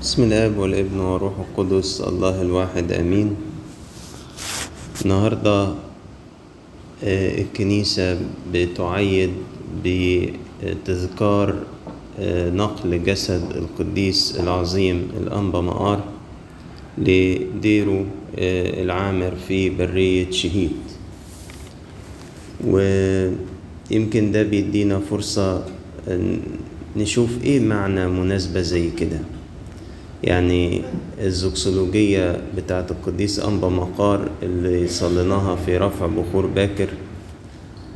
بسم الآب والابن والروح القدس الله الواحد آمين. النهارده آه، الكنيسة بتعيد بتذكار آه، نقل جسد القديس العظيم الأنبا مقار لديره آه، العامر في برية شهيد. ويمكن ده بيدينا فرصة نشوف إيه معنى مناسبة زي كده. يعني الزوكسولوجية بتاعت القديس أنبا مقار اللي صليناها في رفع بخور باكر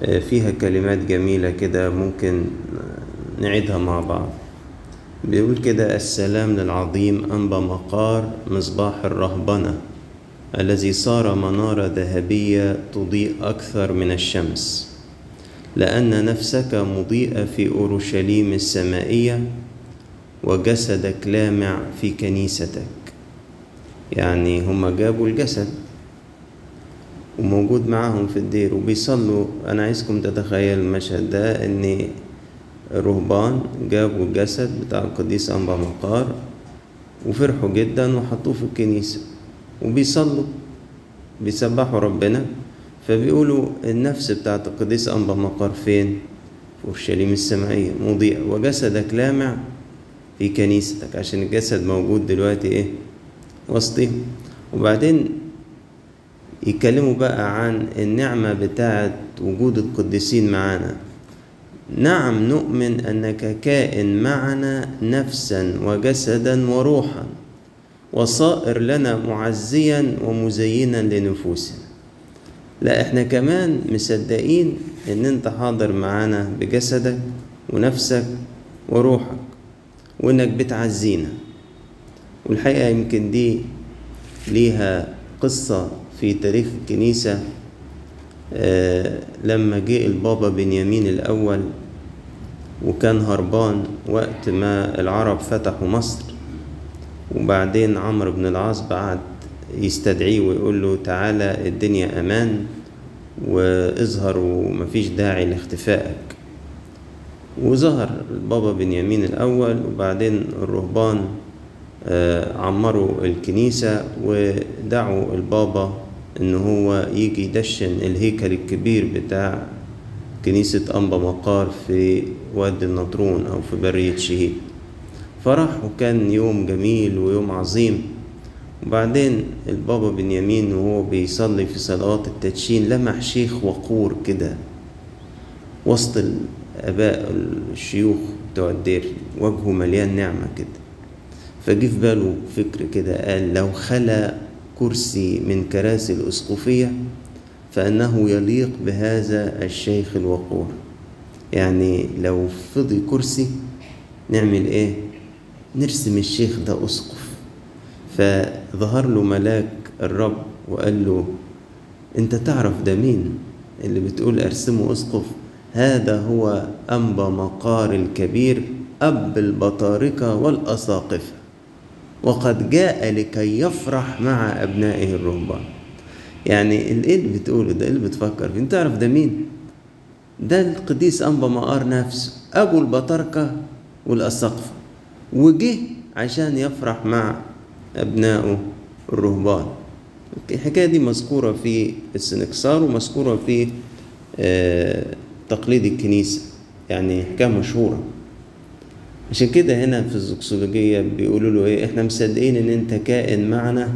آه، فيها كلمات جميلة كده ممكن نعيدها مع بعض. بيقول كده السلام للعظيم أنبا مقار مصباح الرهبنة الذي صار منارة ذهبية تضيء أكثر من الشمس لأن نفسك مضيئة في أورشليم السمائية وجسدك لامع في كنيستك. يعني هما جابوا الجسد وموجود معاهم في الدير وبيصلوا. أنا عايزكم تتخيل المشهد ده إن الرهبان جابوا الجسد بتاع القديس أنبا مقار وفرحوا جدا وحطوه في الكنيسة وبيصلوا بيسبحوا ربنا. فبيقولوا النفس بتاعت القديس أنبا مقار فين؟ في أورشليم السمائية مضيئة وجسدك لامع في كنيستك عشان الجسد موجود دلوقتي إيه؟ وسطهم وبعدين يتكلموا بقى عن النعمة بتاعة وجود القديسين معانا. نعم نؤمن أنك كائن معنا نفسا وجسدا وروحا وصائر لنا معزيا ومزينا لنفوسنا. لا إحنا كمان مصدقين إن أنت حاضر معانا بجسدك ونفسك وروحك. وإنك بتعزينا والحقيقة يمكن دي ليها قصة في تاريخ الكنيسة. آه لما جه البابا بنيامين الأول وكان هربان وقت ما العرب فتحوا مصر. وبعدين عمرو بن العاص بعد يستدعيه ويقول له تعالى الدنيا أمان وإظهر ومفيش داعي لاختفائك. وظهر البابا بنيامين الأول وبعدين الرهبان عمروا الكنيسة ودعوا البابا إن هو يجي يدشن الهيكل الكبير بتاع كنيسة أنبا مقار في وادي النطرون أو في برية شهيد. فراح وكان يوم جميل ويوم عظيم. وبعدين البابا بنيامين وهو بيصلي في صلوات التدشين لمح شيخ وقور كده وسط آباء الشيوخ بتوع الدير وجهه مليان نعمة كده. فجه في باله فكر كده قال لو خلى كرسي من كراسي الأسقفية فإنه يليق بهذا الشيخ الوقور يعني لو فضي كرسي نعمل إيه؟ نرسم الشيخ ده أسقف. فظهر له ملاك الرب وقال له أنت تعرف ده مين اللي بتقول أرسمه أسقف؟ هذا هو أنبا مقار الكبير أب البطاركة والأساقفة وقد جاء لكي يفرح مع أبنائه الرهبان. يعني إيه اللي بتقوله ده؟ اللي بتفكر فيه؟ أنت تعرف ده مين؟ ده القديس أنبا مقار نفسه أبو البطاركة والأساقفة وجه عشان يفرح مع أبنائه الرهبان. الحكاية دي مذكورة في السنكسار ومذكورة في آه تقليد الكنيسة يعني حكاية مشهورة. عشان كده هنا في الزوكسولوجية بيقولوا له إيه إحنا مصدقين إن أنت كائن معنا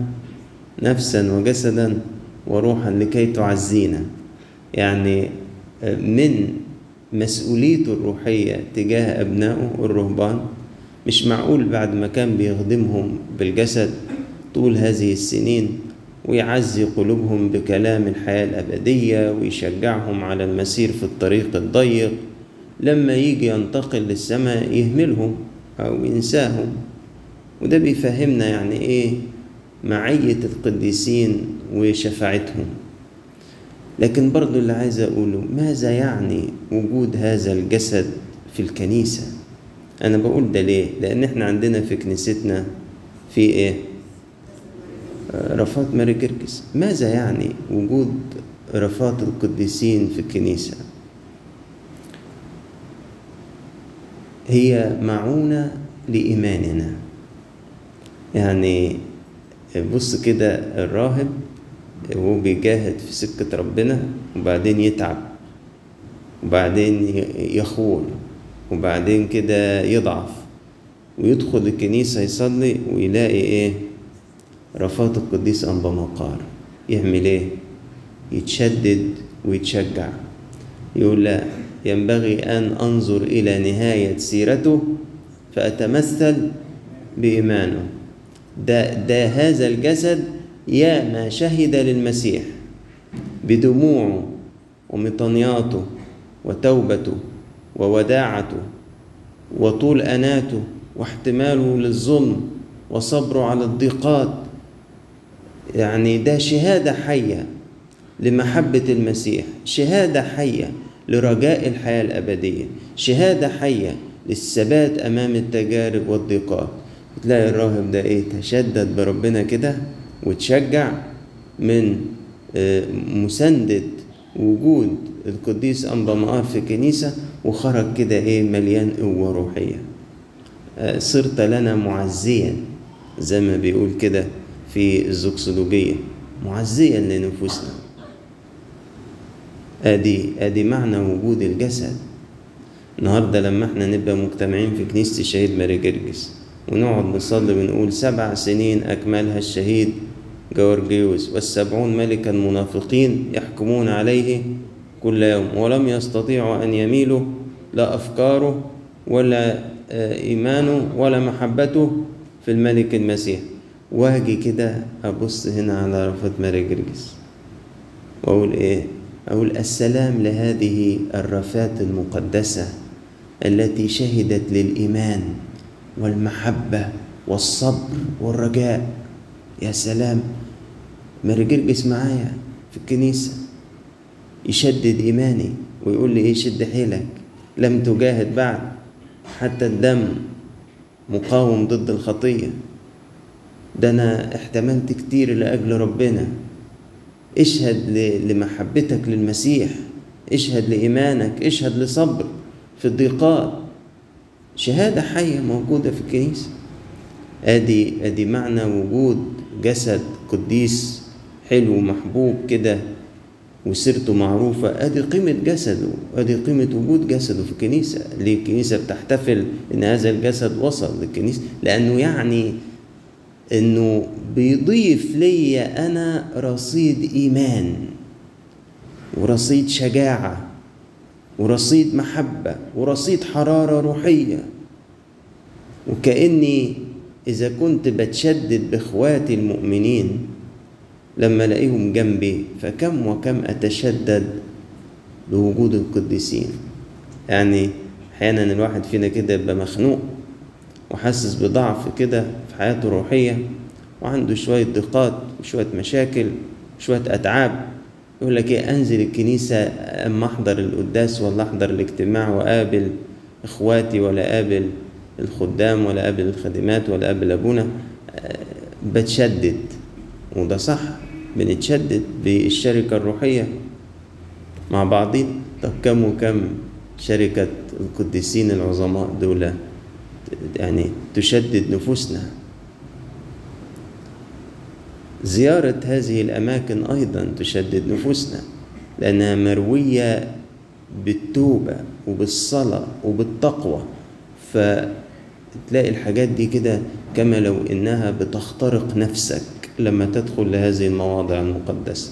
نفسا وجسدا وروحا لكي تعزينا. يعني من مسؤوليته الروحية تجاه أبنائه الرهبان مش معقول بعد ما كان بيخدمهم بالجسد طول هذه السنين ويعزي قلوبهم بكلام الحياة الأبدية ويشجعهم على المسير في الطريق الضيق. لما يجي ينتقل للسماء يهملهم أو ينساهم. وده بيفهمنا يعني إيه؟ معية القديسين وشفاعتهم. لكن برضو اللي عايز أقوله ماذا يعني وجود هذا الجسد في الكنيسة؟ أنا بقول ده ليه؟ لأن إحنا عندنا في كنيستنا في إيه؟ رفات ماري كيركس. ماذا يعني وجود رفات القديسين في الكنيسة؟ هي معونة لإيماننا. يعني بص كده الراهب وهو بيجاهد في سكة ربنا وبعدين يتعب وبعدين يخور وبعدين كده يضعف ويدخل الكنيسة يصلي ويلاقي إيه؟ رفات القديس أنبا مقار يعمل إيه؟ يتشدد ويتشجع. يقول لا ينبغي أن أنظر إلى نهاية سيرته فأتمثل بإيمانه. ده, ده هذا الجسد يا ما شهد للمسيح بدموعه ومطنياته وتوبته ووداعته وطول أناته واحتماله للظلم وصبره على الضيقات يعني ده شهادة حية لمحبة المسيح شهادة حية لرجاء الحياة الأبدية شهادة حية للثبات أمام التجارب والضيقات. تلاقي الراهب ده إيه؟ تشدد بربنا كده وتشجع من مساندة وجود القديس أنبا في الكنيسة وخرج كده إيه؟ مليان قوة روحية. صرت لنا معزيا زي ما بيقول كده. في الزوكسولوجية معزيا لنفوسنا. آدي آدي معنى وجود الجسد. النهارده لما إحنا نبقى مجتمعين في كنيسة الشهيد ماري جرجس ونقعد نصلي ونقول سبع سنين أكملها الشهيد جورجيوس والسبعون ملكا منافقين يحكمون عليه كل يوم ولم يستطيعوا أن يميلوا لا أفكاره ولا إيمانه ولا محبته في الملك المسيح. واجي كده أبص هنا على رفة ماري جرجس وأقول إيه؟ أقول السلام لهذه الرفات المقدسة التي شهدت للإيمان والمحبة والصبر والرجاء. يا سلام ماري جرجس معايا في الكنيسة يشدد إيماني ويقول لي إيه؟ شد حيلك. لم تجاهد بعد حتى الدم مقاوم ضد الخطية. ده أنا احتملت كتير لأجل ربنا. اشهد لمحبتك للمسيح. اشهد لإيمانك. اشهد لصبر في الضيقات شهادة حية موجودة في الكنيسة. آدي آدي معنى وجود جسد قديس حلو محبوب كده وسيرته معروفة. آدي قيمة جسده. آدي قيمة وجود جسده في الكنيسة. ليه الكنيسة بتحتفل إن هذا الجسد وصل للكنيسة؟ لأنه يعني إنه بيضيف لي أنا رصيد إيمان ورصيد شجاعة ورصيد محبة ورصيد حرارة روحية. وكأني إذا كنت بتشدد بإخواتي المؤمنين لما ألاقيهم جنبي فكم وكم أتشدد بوجود القديسين. يعني أحيانا الواحد فينا كده يبقى مخنوق. وحاسس بضعف كده في حياته الروحية وعنده شوية ضيقات وشوية مشاكل وشوية أتعاب. يقول لك إيه أنزل الكنيسة أما أحضر القداس ولا أحضر الاجتماع وأقابل إخواتي ولا أقابل الخدام ولا قابل الخادمات ولا قابل أبونا؟ بتشدد. وده صح بنتشدد بالشركة الروحية مع بعضين. طب كم وكم شركة القديسين العظماء دول يعني تشدد نفوسنا. زيارة هذه الأماكن أيضا تشدد نفوسنا لأنها مروية بالتوبة وبالصلاة وبالتقوى. فتلاقي الحاجات دي كده كما لو إنها بتخترق نفسك لما تدخل لهذه المواضع المقدسة.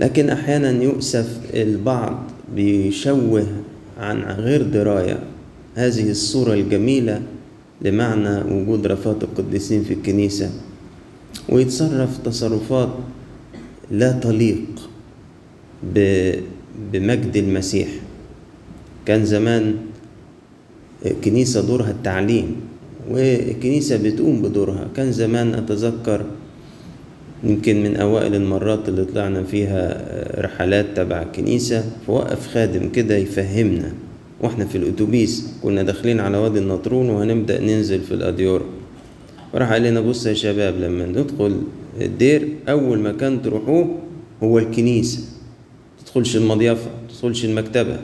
لكن أحيانا يؤسف البعض بيشوه عن غير دراية. هذه الصورة الجميلة لمعنى وجود رفات القديسين في الكنيسة. ويتصرف تصرفات لا تليق بمجد المسيح. كان زمان الكنيسة دورها التعليم والكنيسة بتقوم بدورها. كان زمان أتذكر يمكن من أوائل المرات اللي طلعنا فيها رحلات تبع الكنيسة فوقف خادم كده يفهمنا. وإحنا في الأتوبيس كنا داخلين على وادي النطرون وهنبدأ ننزل في الأديرة وراح قال لنا بص يا شباب لما ندخل الدير أول مكان تروحوه هو الكنيسة. تدخلش المضيفة تدخلش المكتبة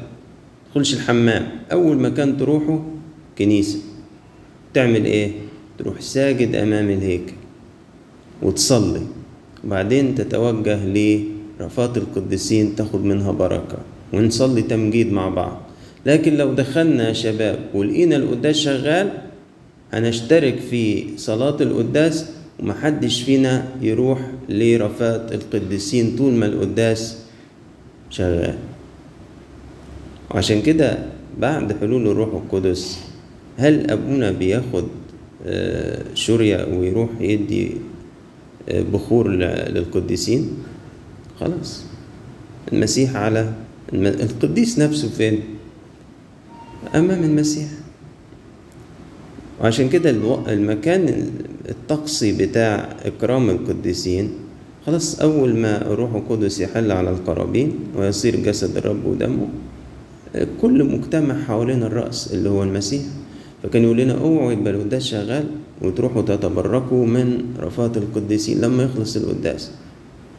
تدخلش الحمام. أول مكان تروحه كنيسة. تعمل إيه؟ تروح ساجد أمام الهيكل وتصلي. وبعدين تتوجه لرفات القديسين تاخد منها بركة ونصلي تمجيد مع بعض. لكن لو دخلنا يا شباب ولقينا القداس شغال هنشترك في صلاة القداس ومحدش فينا يروح لرفات القديسين طول ما القداس شغال. وعشان كده بعد حلول الروح القدس هل أبونا بياخد شوريا ويروح يدي بخور للقديسين؟ خلاص. المسيح على القديس نفسه فين؟ أمام المسيح وعشان كده المكان الطقسي بتاع إكرام القديسين خلاص أول ما الروح القدس يحل على القرابين ويصير جسد الرب ودمه كل مجتمع حوالين الرأس اللي هو المسيح فكان يقول لنا أوعوا يبقى القداس شغال وتروحوا تتبركوا من رفات القديسين لما يخلص القداس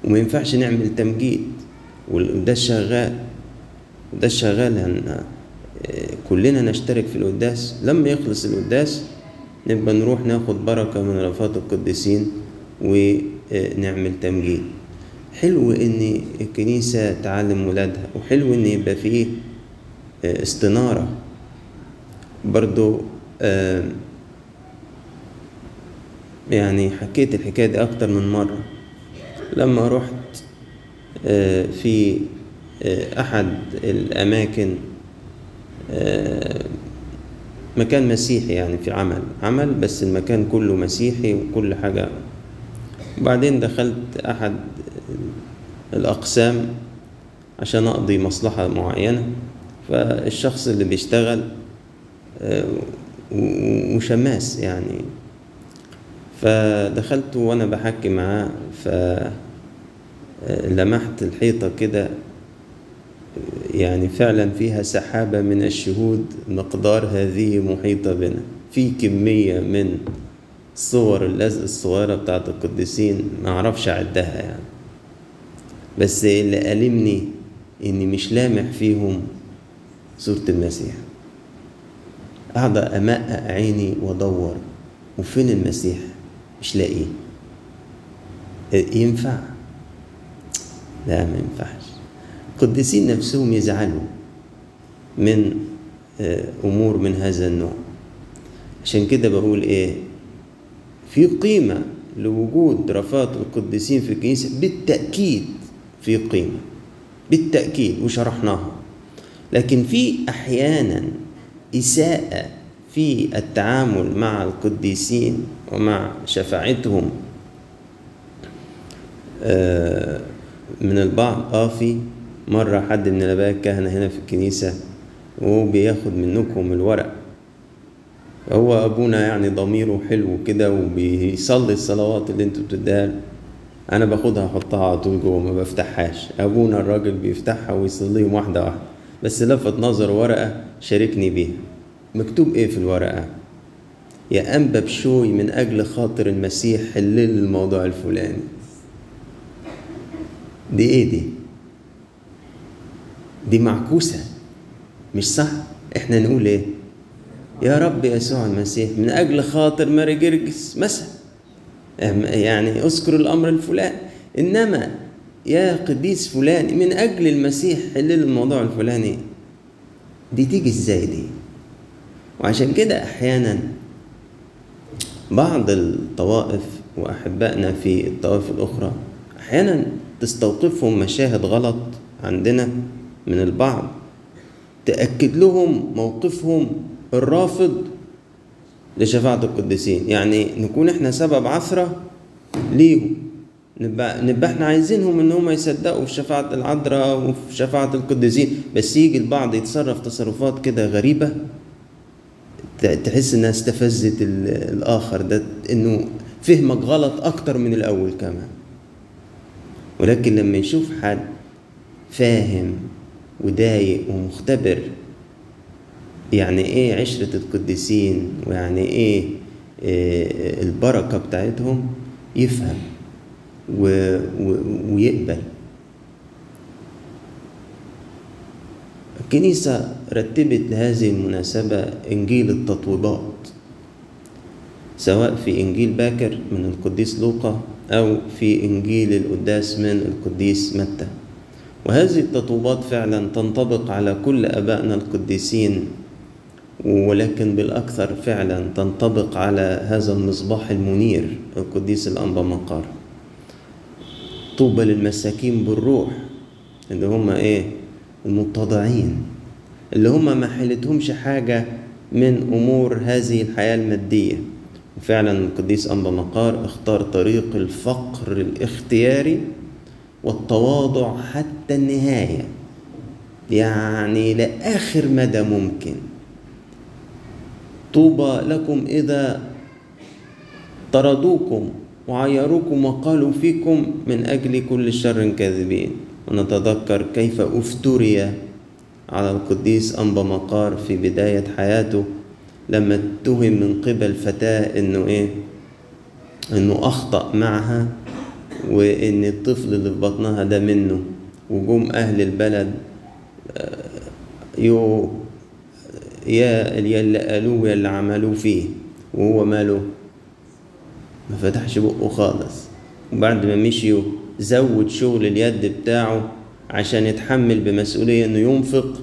وما ينفعش نعمل تمجيد والقداس شغال القداس شغال. كلنا نشترك في القداس. لما يخلص القداس نبقى نروح ناخد بركة من رفات القديسين ونعمل تمجيد. حلو إن الكنيسة تعلم ولادها وحلو إن يبقى فيه استنارة. برضو يعني حكيت الحكاية دي أكتر من مرة. لما رحت في أحد الأماكن مكان مسيحي يعني في عمل عمل بس المكان كله مسيحي وكل حاجة. وبعدين دخلت أحد الأقسام عشان أقضي مصلحة معينة. فالشخص اللي بيشتغل وشماس يعني. فدخلت وأنا بحكي معاه فلمحت الحيطة كده يعني فعلا فيها سحابة من الشهود مقدار هذه محيطة بنا. في كمية من صور اللزق الصغيرة بتاعت القديسين ما أعرفش أعدها يعني. بس اللي ألمني إني مش لامح فيهم صورة المسيح. قاعد أمقق عيني وأدور وفين المسيح؟ مش لاقيه. ينفع؟ لا ما ينفعش. القديسين نفسهم يزعلوا من أمور من هذا النوع. عشان كده بقول إيه في قيمة لوجود رفات القديسين في الكنيسة بالتأكيد في قيمة بالتأكيد وشرحناها. لكن في أحيانا إساءة في التعامل مع القديسين ومع شفاعتهم من البعض آه في مرة حد من الآباء الكهنة هنا في الكنيسة وهو بياخد منكم الورق. هو أبونا يعني ضميره حلو كده وبيصلي الصلوات اللي أنتوا بتديها أنا باخدها أحطها على طول جوه ما بفتحهاش. أبونا الراجل بيفتحها ويصليهم واحدة واحدة. بس لفت نظر ورقة شاركني بيها. مكتوب إيه في الورقة؟ يا أنبا بشوي من أجل خاطر المسيح حلل الموضوع الفلاني. دي إيه دي؟ دي معكوسة مش صح؟ إحنا نقول إيه؟ يا رب يسوع المسيح من أجل خاطر ماري جرجس مثلا يعني اذكر الأمر الفلاني. إنما يا قديس فلان من أجل المسيح حلل الموضوع الفلاني. دي تيجي إزاي دي؟ وعشان كده أحيانا بعض الطوائف وأحبائنا في الطوائف الأخرى أحيانا تستوقفهم مشاهد غلط عندنا. من البعض. تأكد لهم موقفهم الرافض لشفاعة القديسين. يعني نكون إحنا سبب عثرة ليهم. نبقى, نبقى إحنا عايزينهم إن هم يصدقوا في شفاعة العذراء وفي شفاعة القديسين. بس يجي البعض يتصرف تصرفات كده غريبة تحس إنها استفزت الآخر. ده إنه فهمك غلط أكتر من الأول كمان. ولكن لما يشوف حد فاهم ودايق ومختبر. يعني إيه عشرة القديسين؟ ويعني إيه, إيه البركة بتاعتهم؟ يفهم ويقبل. الكنيسة رتبت لهذه المناسبة إنجيل التطويبات سواء في إنجيل باكر من القديس لوقا أو في إنجيل القداس من القديس متى. وهذه التطوبات فعلا تنطبق على كل أبائنا القديسين ولكن بالأكثر فعلا تنطبق على هذا المصباح المنير القديس الأنبا مقار طوبى للمساكين بالروح اللي هم إيه؟ المتضعين اللي هم ما حيلتهمش حاجة من أمور هذه الحياة المادية. وفعلا القديس أنبا مقار اختار طريق الفقر الاختياري والتواضع حتى النهاية. يعني لآخر مدى ممكن. طوبى لكم إذا طردوكم وعيروكم وقالوا فيكم من أجل كل شر كاذبين. ونتذكر كيف أفتري على القديس أنبا مقار في بداية حياته لما اتهم من قبل فتاة إنه إيه؟ إنه أخطأ معها. وإن الطفل اللي في بطنها ده منه وجم أهل البلد يو يا اللي قالوه يا اللي عملوه فيه وهو ماله ما فتحش بقه خالص. وبعد ما مشيوا زود شغل اليد بتاعه عشان يتحمل بمسؤولية إنه ينفق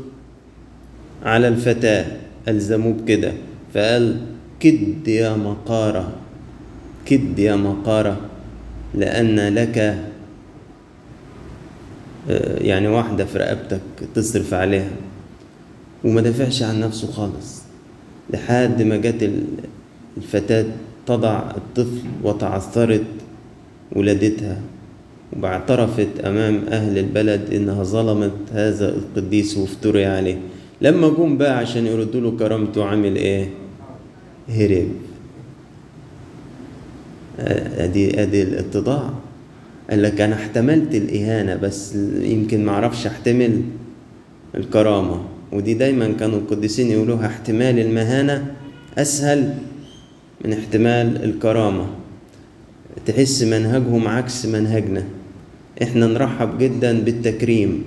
على الفتاة ألزموه بكده. فقال كد يا مقارة كد يا مقارة. لأن لك يعني واحدة في رقبتك تصرف عليها. وما دافعش عن نفسه خالص. لحد ما جت الفتاة تضع الطفل وتعثرت ولادتها واعترفت أمام أهل البلد إنها ظلمت هذا القديس وافتري عليه. لما جم بقى عشان يردوا له كرامته عامل إيه؟ هرب. أدي أدي الاتضاع. قال لك أنا احتملت الإهانة بس يمكن معرفش أحتمل الكرامة. ودي دايما كانوا القديسين يقولوها احتمال المهانة أسهل من احتمال الكرامة. تحس منهجهم عكس منهجنا. إحنا نرحب جدا بالتكريم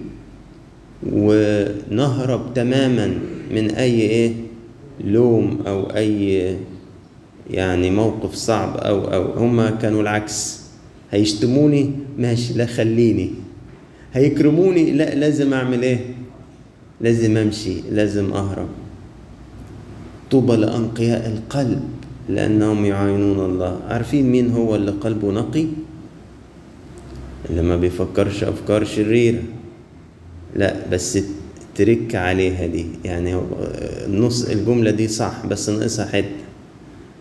ونهرب تماما من أي إيه؟ لوم أو أي يعني موقف صعب أو أو هما كانوا العكس. هيشتموني؟ ماشي لا خليني. هيكرموني؟ لا لازم أعمل إيه؟ لازم أمشي لازم أهرب. طوبى لأنقياء القلب لأنهم يعاينون الله. عارفين مين هو اللي قلبه نقي؟ اللي ما بيفكرش أفكار شريرة. لا بس ترك عليها دي. يعني النص الجملة دي صح بس ناقصها حتة.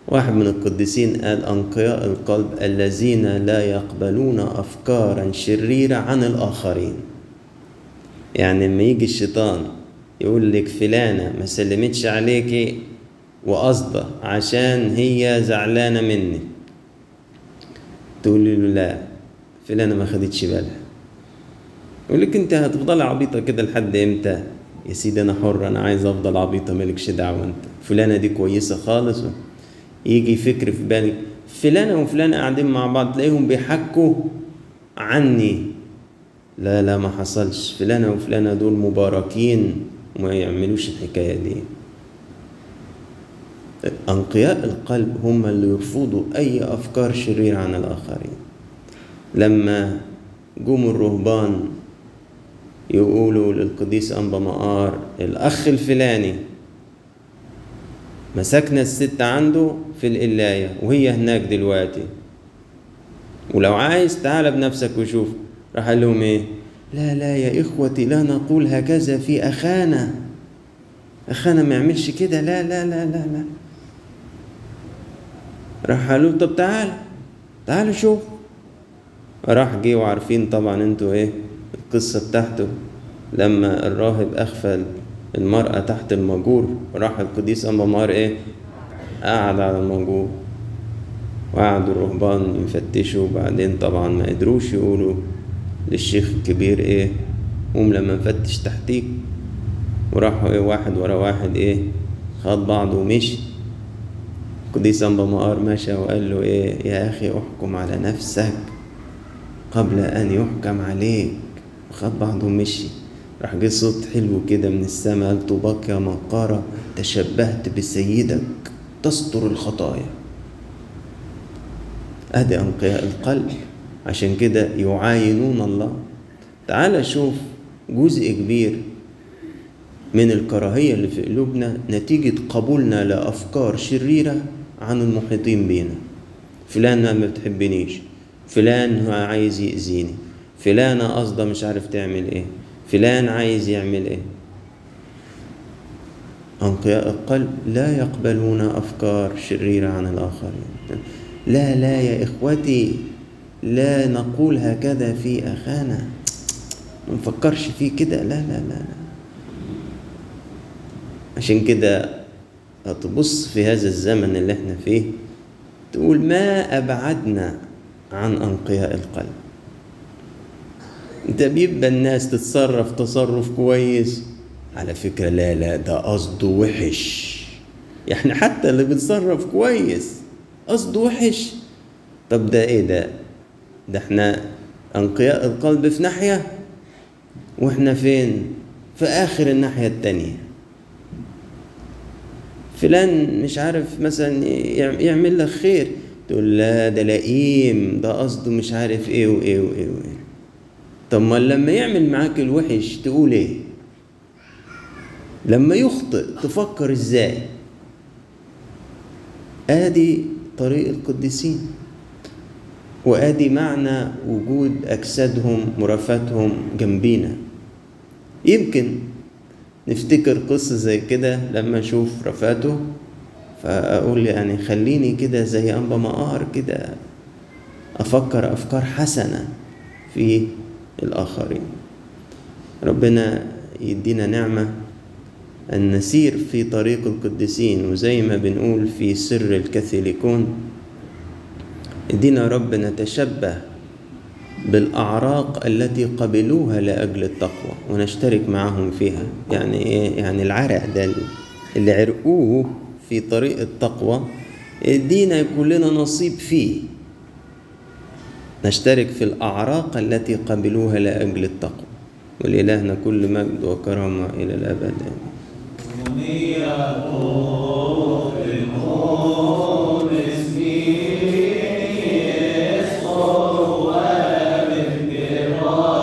واحد من القديسين قال أنقياء القلب الذين لا يقبلون أفكارا شريرة عن الآخرين. يعني لما يجي الشيطان يقول لك فلانة ما سلمتش عليكي وقصده عشان هي زعلانة مني. تقولي له لا فلانة ما خدتش بالها. يقول لك انت هتفضل عبيطة كده لحد إمتى؟ يا سيدي أنا حر أنا عايز أفضل عبيطة مالكش دعوة أنت. فلانة دي كويسة خالص؟ يجي فكر في بالك فلانة وفلانة قاعدين مع بعض تلاقيهم بيحكوا عني. لا لا ما حصلش. فلانة وفلانة دول مباركين وما يعملوش الحكاية دي. أنقياء القلب هم اللي يرفضوا أي أفكار شريرة عن الآخرين. لما جم الرهبان يقولوا للقديس أنبا مقار الأخ الفلاني مسكنا الست عنده في القلاية وهي هناك دلوقتي. ولو عايز تعال بنفسك وشوف. راح قال لهم إيه؟ لا لا يا إخوتي لا نقول هكذا في أخانا. أخانا ما يعملش كده. لا لا لا لا لا. راح قالوا طب تعال تعالوا شوف. راح جه وعارفين طبعا أنتوا إيه؟ القصة بتاعته. لما الراهب أغفل المرأة تحت المجور راح القديس أنبا مار إيه؟ قعد على المجور وقعدوا الرهبان يفتشوا. وبعدين طبعا ما قدروش يقولوا للشيخ الكبير إيه؟ قوم لما نفتش تحتيك. وراحوا إيه؟ واحد ورا واحد إيه؟ خد بعضه ومشي. القديس أنبا مقار مشى وقال له إيه؟ يا أخي أحكم على نفسك قبل أن يحكم عليك. وخد بعضه ومشي. راح جه صوت حلو كده من السماء قال طوباك يا مقارة تشبهت بسيدك تستر الخطايا. ادي أنقياء القلب. عشان كده يعاينون الله. تعال شوف جزء كبير من الكراهية اللي في قلوبنا نتيجة قبولنا لأفكار شريرة عن المحيطين بينا. فلان ما بتحبنيش. فلان عايز يأذيني. فلانة قصده مش عارف تعمل إيه. فلان عايز يعمل إيه؟ أنقياء القلب لا يقبلون أفكار شريرة عن الآخرين. لا لا يا إخوتي لا نقول هكذا في أخانا. ما نفكرش فيه كده. لا لا لا لا. عشان كده هتبص في هذا الزمن اللي إحنا فيه تقول ما أبعدنا عن أنقياء القلب. انت بيبقى الناس تتصرف تصرف كويس. على فكرة لا لا ده قصده وحش. يعني حتى اللي بيتصرف كويس قصده وحش. طب ده إيه ده؟ ده إحنا انقياء القلب في ناحية وإحنا فين؟ في آخر الناحية التانية. فلان مش عارف مثلا يعمل لك خير. تقول لا ده لئيم ده قصده مش عارف إيه وايه وايه وايه. طب ما لما يعمل معاك الوحش تقول إيه؟ لما يخطئ تفكر إزاي؟ آدي طريق القديسين وآدي معنى وجود أجسادهم مرافاتهم جنبينا. يمكن نفتكر قصة زي كده لما أشوف رفاته فأقول يعني خليني كده زي أنبا مقار كده أفكر أفكار حسنة في الآخرين. ربنا يدينا نعمة أن نسير في طريق القديسين. وزي ما بنقول في سر الكاثوليكون إدينا رب نتشبه بالأعراق التي قبلوها لأجل التقوى ونشترك معهم فيها. يعني إيه؟ يعني العرق ده اللي عرقوه في طريق التقوى إدينا يكون لنا نصيب فيه. نشترك في الأعراق التي قبلوها لأجل التقوى. ولإلهنا كل مجد وكرامة إلى الأبد. آمين.